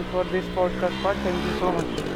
for this podcast part. Thank you so much.